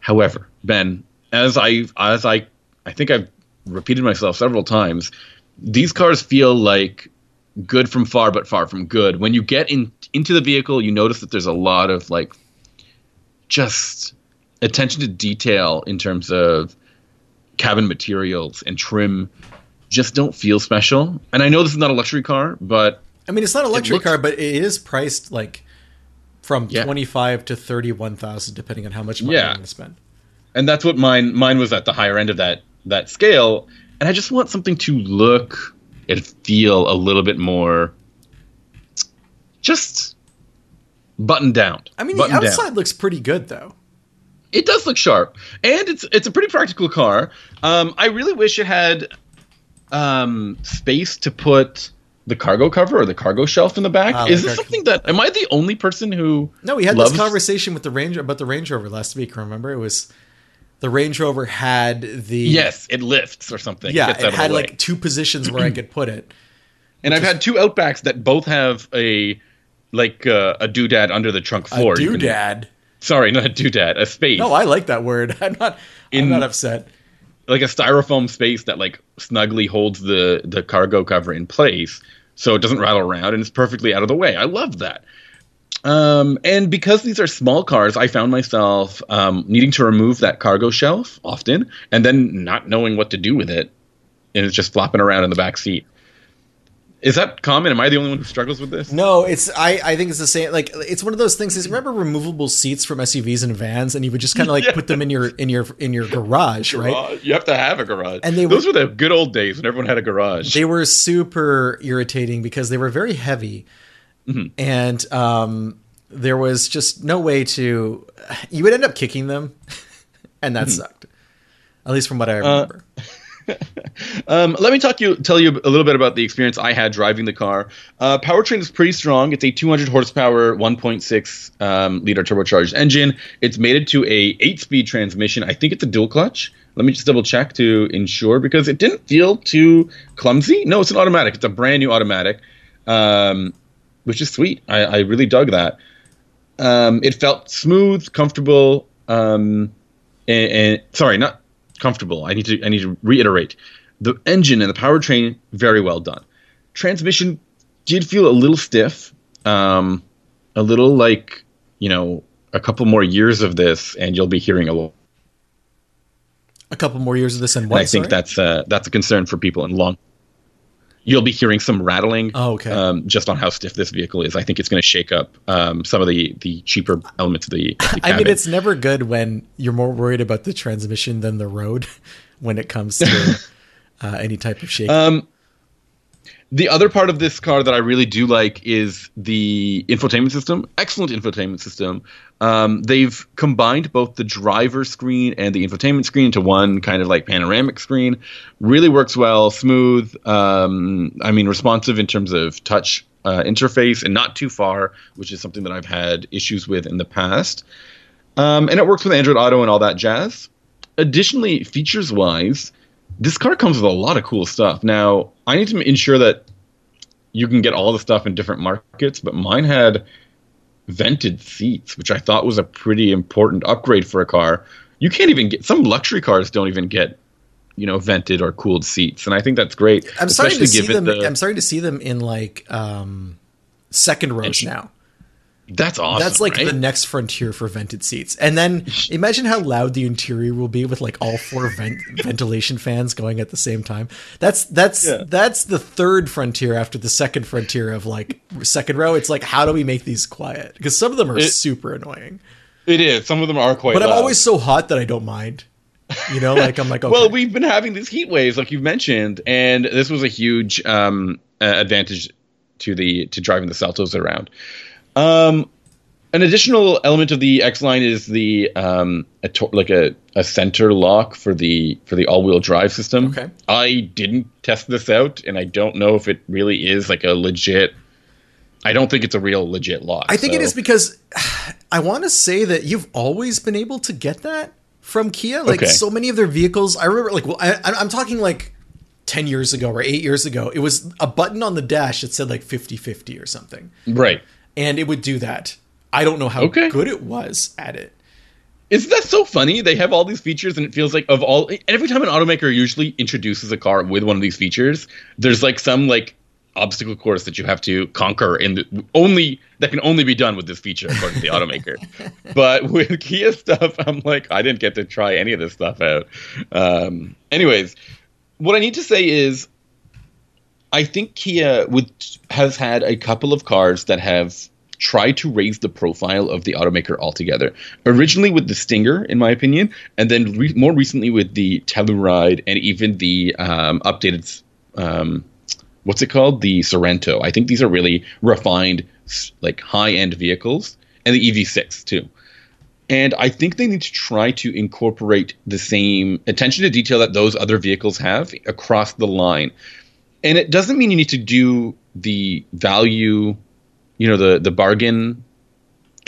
However, Ben, as I as I I think I've repeated myself several times, these cars feel like good from far, but far from good. When you get in into the vehicle, you notice that there's a lot of like just attention to detail in terms of cabin materials and trim just don't feel special. And I know this is not a luxury car, but I mean, it's not a luxury looks- car, but it is priced like from Yeah. twenty five to thirty one thousand, depending on how much money Yeah. I'm going to spend. and that's what mine mine was at the higher end of that that scale and i just want something to look and feel a little bit more just buttoned down I mean, the outside down. looks pretty good though. it does look sharp and it's it's a pretty practical car um i really wish it had um space to put the cargo cover or the cargo shelf in the back Ah, is this something that am i the only person who No, we had loves- this conversation with the Range about the Range Rover last week. Remember, it was the Range Rover had the yes it lifts or something yeah, it had like two positions where I could put it. And I've had two Outbacks that both have a like uh, a doodad under the trunk A floor. Can- doodad. Sorry, not a doodad, a space. No, I like that word. I'm not. I'm not upset. like a styrofoam space that like snugly holds the the cargo cover in place so it doesn't rattle around and it's perfectly out of the way. I love that. Um, and because these are small cars, I found myself um, needing to remove that cargo shelf often, and then not knowing what to do with it, and it's just flopping around in the back seat. Is that common? Am I the only one who struggles with this? No, it's. I. I think it's the same. Like it's one of those things. Is remember removable seats from SUVs and vans, and you would just kind of like Yeah. put them in your in your in your garage, right? You have to have a garage. And they those were the good old days when everyone had a garage. They were super irritating because they were very heavy, Mm-hmm. and um, there was just no way to. You would end up kicking them, and Mm-hmm. that sucked. At least from what Uh, I remember. Um, let me talk you tell you a little bit about the experience I had driving the car. Uh, powertrain is pretty strong. It's a 200 horsepower, 1.6 um, liter turbocharged engine. It's mated to a eight-speed transmission. I think it's a dual clutch. Let me just double check to ensure because it didn't feel too clumsy. No, it's an automatic. It's a brand new automatic, um, which is sweet. I, I really dug that. Um, it felt smooth, comfortable, um, and, and sorry, not comfortable. I need to I need to reiterate. The engine and the powertrain very well done. Transmission did feel a little stiff, um, a little like you know a couple more years of this, and you'll be hearing a lot. A couple more years of this, and And? I think sorry? that's uh, that's a concern for people in long. You'll be hearing some rattling. Oh, okay. Um, just on how stiff this vehicle is, I think it's going to shake up um, some of the the cheaper elements of the. the I mean, it's never good when you're more worried about the transmission than the road when it comes to uh, any type of shake. Um, the other part of this car that I really do like is the infotainment system. Excellent infotainment system. Um, they've combined both the driver screen and the infotainment screen into one kind of like panoramic screen. Really works well, smooth. Um, I mean, responsive in terms of touch uh, interface and not too far, which is something that I've had issues with in the past. Um, and it works with Android Auto and all that jazz. Additionally, features wise, this car comes with a lot of cool stuff. Now, I need to ensure that you can get all the stuff in different markets, but mine had vented seats, which I thought was a pretty important upgrade for a car. You can't even get some luxury cars don't even get, you know, vented or cooled seats, and I think that's great. I'm starting to see them. the- I'm starting to see them in like um, second rows now. That's awesome. That's like right? the next frontier for vented seats. And then imagine how loud the interior will be with like all four vent- ventilation fans going at the same time. That's that's Yeah. that's the third frontier after the second frontier of like second row. It's like how do we make these quiet? Because some of them are It- super annoying. It is. Some of them are quite. But I'm always so hot that I don't mind. You know, like I'm like okay. Well, we've been having these heat waves, like you've mentioned, and this was a huge um, uh, advantage to the to driving the Seltos around. Um, an additional element of the X line is the um, a to- like a, a center lock for the for the all wheel drive system. Okay. I didn't test this out, and I don't know if it really is like a legit. I don't think it's a real legit lock. I think it so- is because I want to say that you've always been able to get that from Kia. Like Okay. so many of their vehicles, I remember. Like well, I, I'm talking like ten years ago or eight years ago. It was a button on the dash that said like 50-50 or something, right. And it would do that. I don't know how Okay. good it was at it. Isn't that so funny? They have all these features, and it feels like of all. Every time an automaker usually introduces a car with one of these features, there's like some like obstacle course that you have to conquer, and only that can only be done with this feature, according to the automaker. But with Kia stuff, I'm like, I didn't get to try any of this stuff out. Um, anyways, what I need to say is, I think Kia would has had a couple of cars that have tried to raise the profile of the automaker altogether. Originally with the Stinger, in my opinion, and then re- more recently with the Telluride and even the um, updated, um, what's it called? The Sorento. I think these are really refined, like high end vehicles, and the EV6 too. And I think they need to try to incorporate the same attention to detail that those other vehicles have across the line. And it doesn't mean you need to do the value, you know, the the bargain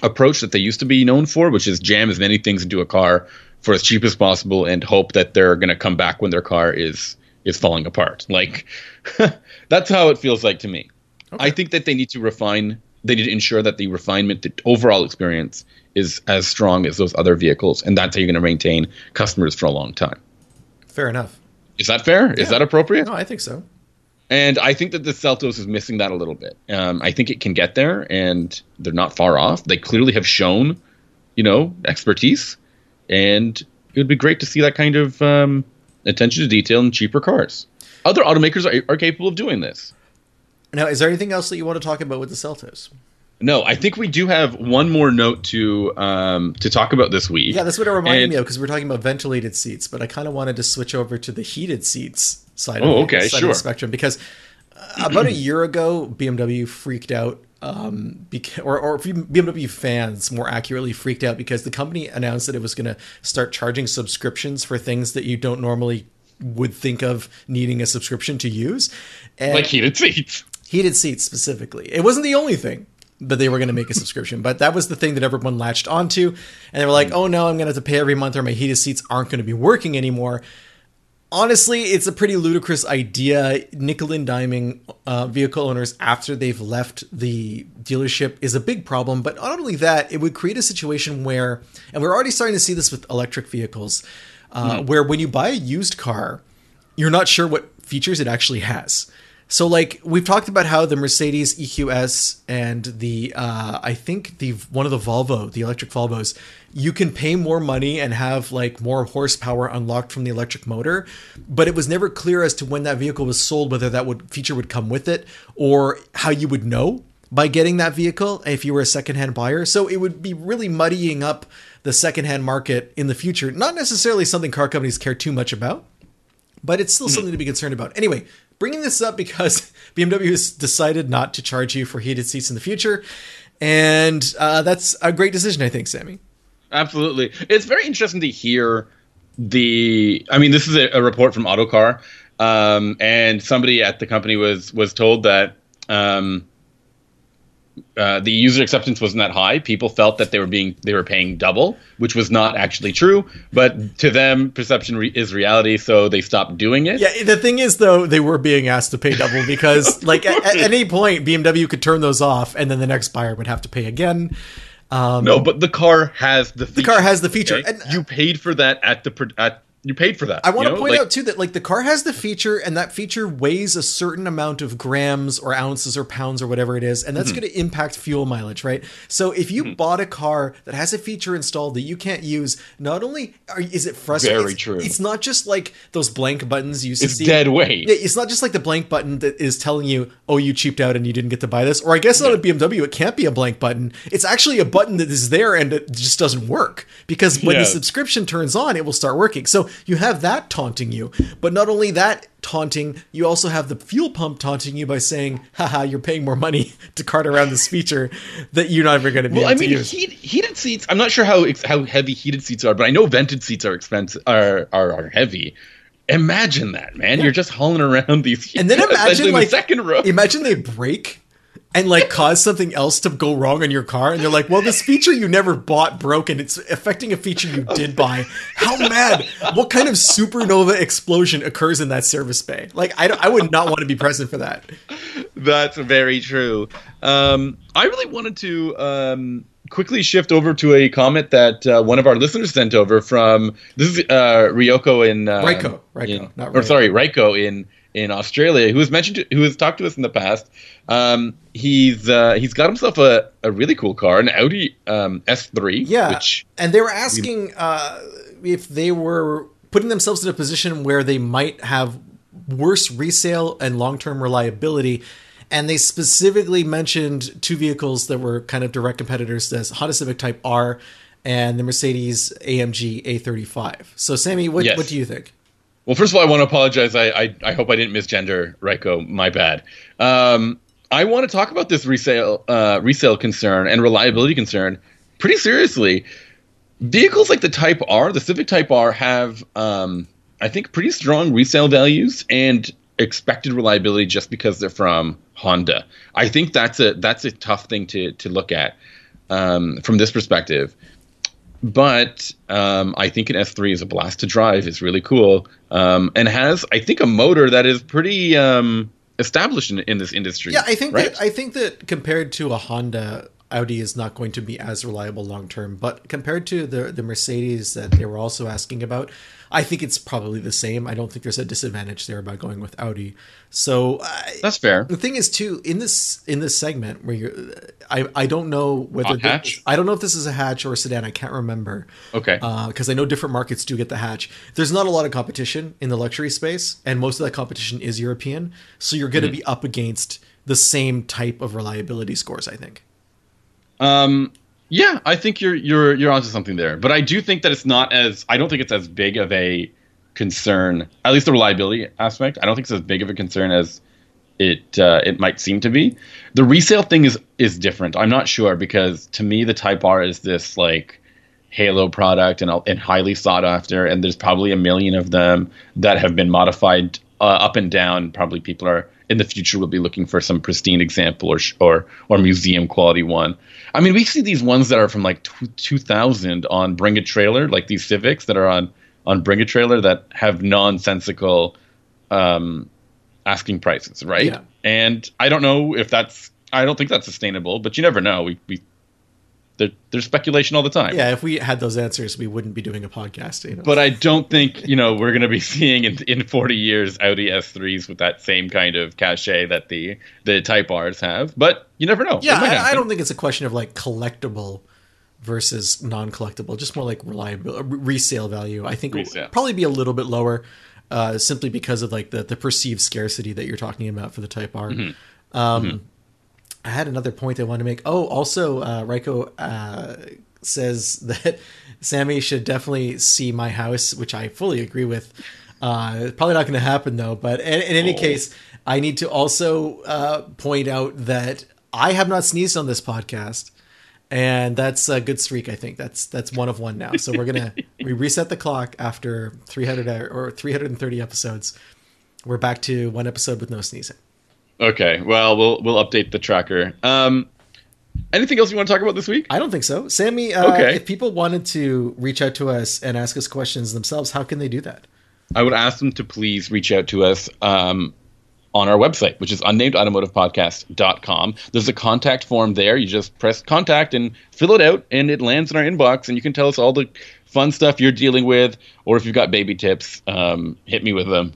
approach that they used to be known for, which is jam as many things into a car for as cheap as possible and hope that they're going to come back when their car is is falling apart. Like that's how it feels like to me. Okay. I think that they need to refine they need to ensure that the refinement the overall experience is as strong as those other vehicles and that's how you're going to maintain customers for a long time. Fair enough. Is that fair? Yeah. Is that appropriate? No, I think so. And I think that the Seltos is missing that a little bit. Um, I think it can get there, and they're not far off. They clearly have shown, you know, expertise, and it would be great to see that kind of um, attention to detail in cheaper cars. Other automakers are, are capable of doing this. Now, is there anything else that you want to talk about with the Seltos? No, I think we do have one more note to um, to talk about this week. Yeah, that's what it reminded and, me of because we're talking about ventilated seats, but I kind of wanted to switch over to the heated seats side, oh, of, okay, side sure. of the spectrum because uh, about a year ago, BMW freaked out, um, beca- or, or BMW fans more accurately freaked out because the company announced that it was going to start charging subscriptions for things that you don't normally would think of needing a subscription to use, and like heated seats. Heated seats specifically. It wasn't the only thing but they were going to make a subscription. But that was the thing that everyone latched onto. And they were like, oh no, I'm going to have to pay every month or my heated seats aren't going to be working anymore. Honestly, it's a pretty ludicrous idea. Nickel and diming uh, vehicle owners after they've left the dealership is a big problem. But not only that, it would create a situation where, and we're already starting to see this with electric vehicles, uh, mm. where when you buy a used car, you're not sure what features it actually has. So like we've talked about how the Mercedes EQS and the uh, I think the one of the Volvo, the electric Volvos, you can pay more money and have like more horsepower unlocked from the electric motor, but it was never clear as to when that vehicle was sold whether that would feature would come with it or how you would know by getting that vehicle if you were a secondhand buyer. So it would be really muddying up the secondhand market in the future. Not necessarily something car companies care too much about, but it's still mm-hmm. something to be concerned about. Anyway, bringing this up because BMW has decided not to charge you for heated seats in the future. And uh, that's a great decision, I think, Sami. Absolutely. It's very interesting to hear the. I mean, this is a, a report from Autocar, um, and somebody at the company was was told that um, uh, the user acceptance wasn't that high. People felt that they were being they were paying double, which was not actually true. But to them, perception re- is reality, so they stopped doing it. Yeah, the thing is though, they were being asked to pay double because like at, at, any point, BMW could turn those off, and then the next buyer would have to pay again. Um, no, but the car has the feature, the car has the feature, okay? and you paid for that at the at you paid for that. I want to point like, out too that like the car has the feature, and that feature weighs a certain amount of grams or ounces or pounds or whatever it is, and that's mm-hmm. going to impact fuel mileage, right? So if you mm-hmm. bought a car that has a feature installed that you can't use, not only are, is it frustrating, very it's, true. It's not just like those blank buttons you it's see. dead weight. It's not just like the blank button that is telling you, "Oh, you cheaped out and you didn't get to buy this." Or I guess yeah. not a BMW, it can't be a blank button. It's actually a button that is there and it just doesn't work because when yeah. the subscription turns on, it will start working. So you have that taunting you. But not only that taunting, you also have the fuel pump taunting you by saying, haha, you're paying more money to cart around this feature that you're not ever going to be well, able I mean. Heat, heated seats, I'm not sure how how heavy heated seats are, but I know vented seats are expensive are are, are heavy. Imagine that, man. Yeah. You're just hauling around these And then imagine like the second row. Imagine they break and like cause something else to go wrong in your car and they're like well this feature you never bought broke and it's affecting a feature you did buy. How mad. What kind of supernova explosion occurs in that service bay? Like i, I would not want to be present for that. That's very true. Um, i really wanted to um, quickly shift over to a comment that uh, one of our listeners sent over from this is uh, ryoko in uh, Ryko, Ryko, in, not or sorry Ryko in in Australia who has mentioned to, who has talked to us in the past. Um, he's uh, he's got himself a, a really cool car, an Audi um, S3. Yeah, which, and they were asking uh, if they were putting themselves in a position where they might have worse resale and long term reliability. and they specifically mentioned two vehicles that were kind of direct competitors: the Honda Civic Type R and the Mercedes AMG A35. So, Sami, what Yes. what do you think? Well, first of all, I want to apologize. I, I, I hope I didn't misgender Ryko. My bad. Um, I want to talk about this resale uh, resale concern and reliability concern pretty seriously. Vehicles like the Type R, the Civic Type R, have um, I think pretty strong resale values and expected reliability just because they're from Honda. I think that's a that's a tough thing to to look at um, from this perspective but um, I think an S3 is a blast to drive. It's really cool um, and has, I think, a motor that is pretty um, established in, in this industry. Yeah, I think right? that I think that compared to a Honda, Audi is not going to be as reliable long term. But compared to the the Mercedes that they were also asking about, I think it's probably the same. I don't think there's a disadvantage there by going with Audi. So I, That's fair. the thing is too in this in this segment where you're, I I don't know whether Hot hatch? this- I don't know if this is a hatch or a sedan. I can't remember Okay. because I know different markets do get the hatch. There's not a lot of competition in the luxury space, and most of that competition is European. So you're going to be up against the same type of reliability scores. I think. Um, yeah, I think you're you're you're onto something there. But I do think that it's not as I don't think it's as big of a concern. At least the reliability aspect. I don't think it's as big of a concern as it uh, it might seem to be. The resale thing is is different. I'm not sure because to me the Type R is this like Halo product and and highly sought after, and there's probably a million of them that have been modified uh, up and down. Probably people are in the future we'll be looking for some pristine example or or or museum quality one. I mean, we see these ones that are from like tw 2000 on Bring a Trailer, like these Civics that are on on Bring a Trailer that have nonsensical um, asking prices, right? Yeah. And I don't know if that's I don't think that's sustainable, but you never know. We we there, there's speculation all the time. Yeah, if we had those answers, we wouldn't be doing a podcast. You know? But I don't think you know we're going to be seeing in, in 40 years Audi S3s with that same kind of cachet that the the Type R's have. But you never know. Yeah, I, I don't think it's a question of like collectible versus non-collectible. Just more like reliable resale value. I think Resale. probably be a little bit lower, uh, simply because of like the the perceived scarcity that you're talking about for the Type R. Mm-hmm. Um, I had another point I wanted to make. Oh, also, uh, Raiko uh, says that Sami should definitely see my house, which I fully agree with. Uh, probably not going to happen though. But in, in any Oh. case, I need to also uh, point out that I have not sneezed on this podcast, and that's a good streak. I think that's that's one of one now. So we're gonna we reset the clock after 300 or 330 episodes. We're back to one episode with no sneezing. Okay, well we'll we'll update the tracker. Um, anything else you want to talk about this week? I don't think so. Sami, uh, Okay. if people wanted to reach out to us and ask us questions themselves, how can they do that? I would ask them to please reach out to us um, on our website, which is unnamedautomotivepodcast.com. There's a contact form there. You just press contact and fill it out, and it lands in our inbox, and you can tell us all the fun stuff you're dealing with, or if you've got baby tips, um, hit me with them.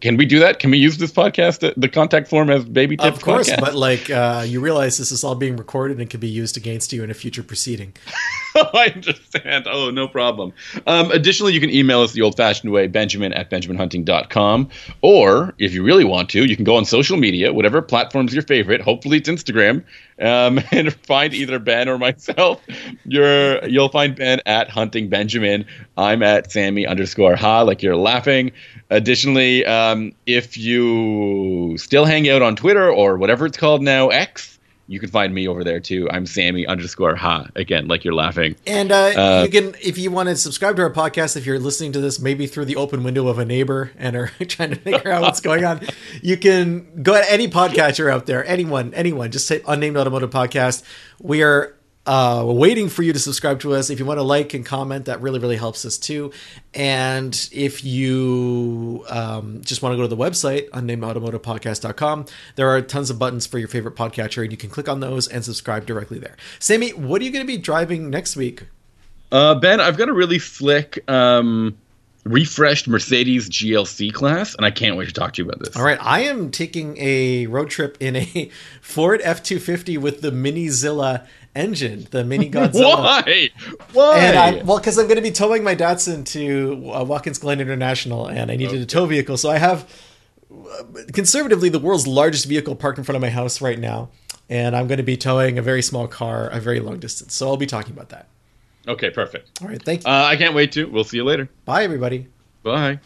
Can we do that? Can we use this podcast, the, the contact form, as baby tips? Of course, podcast? but like uh, you realize this is all being recorded and can be used against you in a future proceeding. I understand. Oh, no problem. Um, additionally, you can email us the old fashioned way, benjamin at benjaminhunting.com. Or if you really want to, you can go on social media, whatever platform's your favorite. Hopefully, it's Instagram. Um, and find either Ben or myself. You're, you'll find Ben at Hunting Benjamin. I'm at Sami underscore ha, like you're laughing. Additionally, um, if you still hang out on Twitter or whatever it's called now, X, you can find me over there too. I'm Sami underscore ha. Again, like you're laughing. And uh, Uh, you can, if you want to subscribe to our podcast, if you're listening to this maybe through the open window of a neighbor and are trying to figure out what's going on, you can go at any podcatcher out there, anyone, anyone, just say unnamed automotive podcast. We are uh, waiting for you to subscribe to us. If you want to like and comment, that really, really helps us too. And if you um, just want to go to the website, unnamedautomotivepodcast.com, there are tons of buttons for your favorite podcatcher, and you can click on those and subscribe directly there. Sami, what are you going to be driving next week? Uh, ben, I've got a really slick, um, refreshed Mercedes GLC class, and I can't wait to talk to you about this. All right, I am taking a road trip in a Ford F two fifty with the Mini Zilla engine, the Mini Godzilla. Why? Why? And I, well, because I'm going to be towing my Datsun to uh, Watkins Glen International, and I needed a tow vehicle, so I have conservatively the world's largest vehicle parked in front of my house right now, and I'm going to be towing a very small car a very long distance. So I'll be talking about that. Okay, perfect. All right, thank you. Uh, I can't wait to. We'll see you later. Bye, everybody. Bye.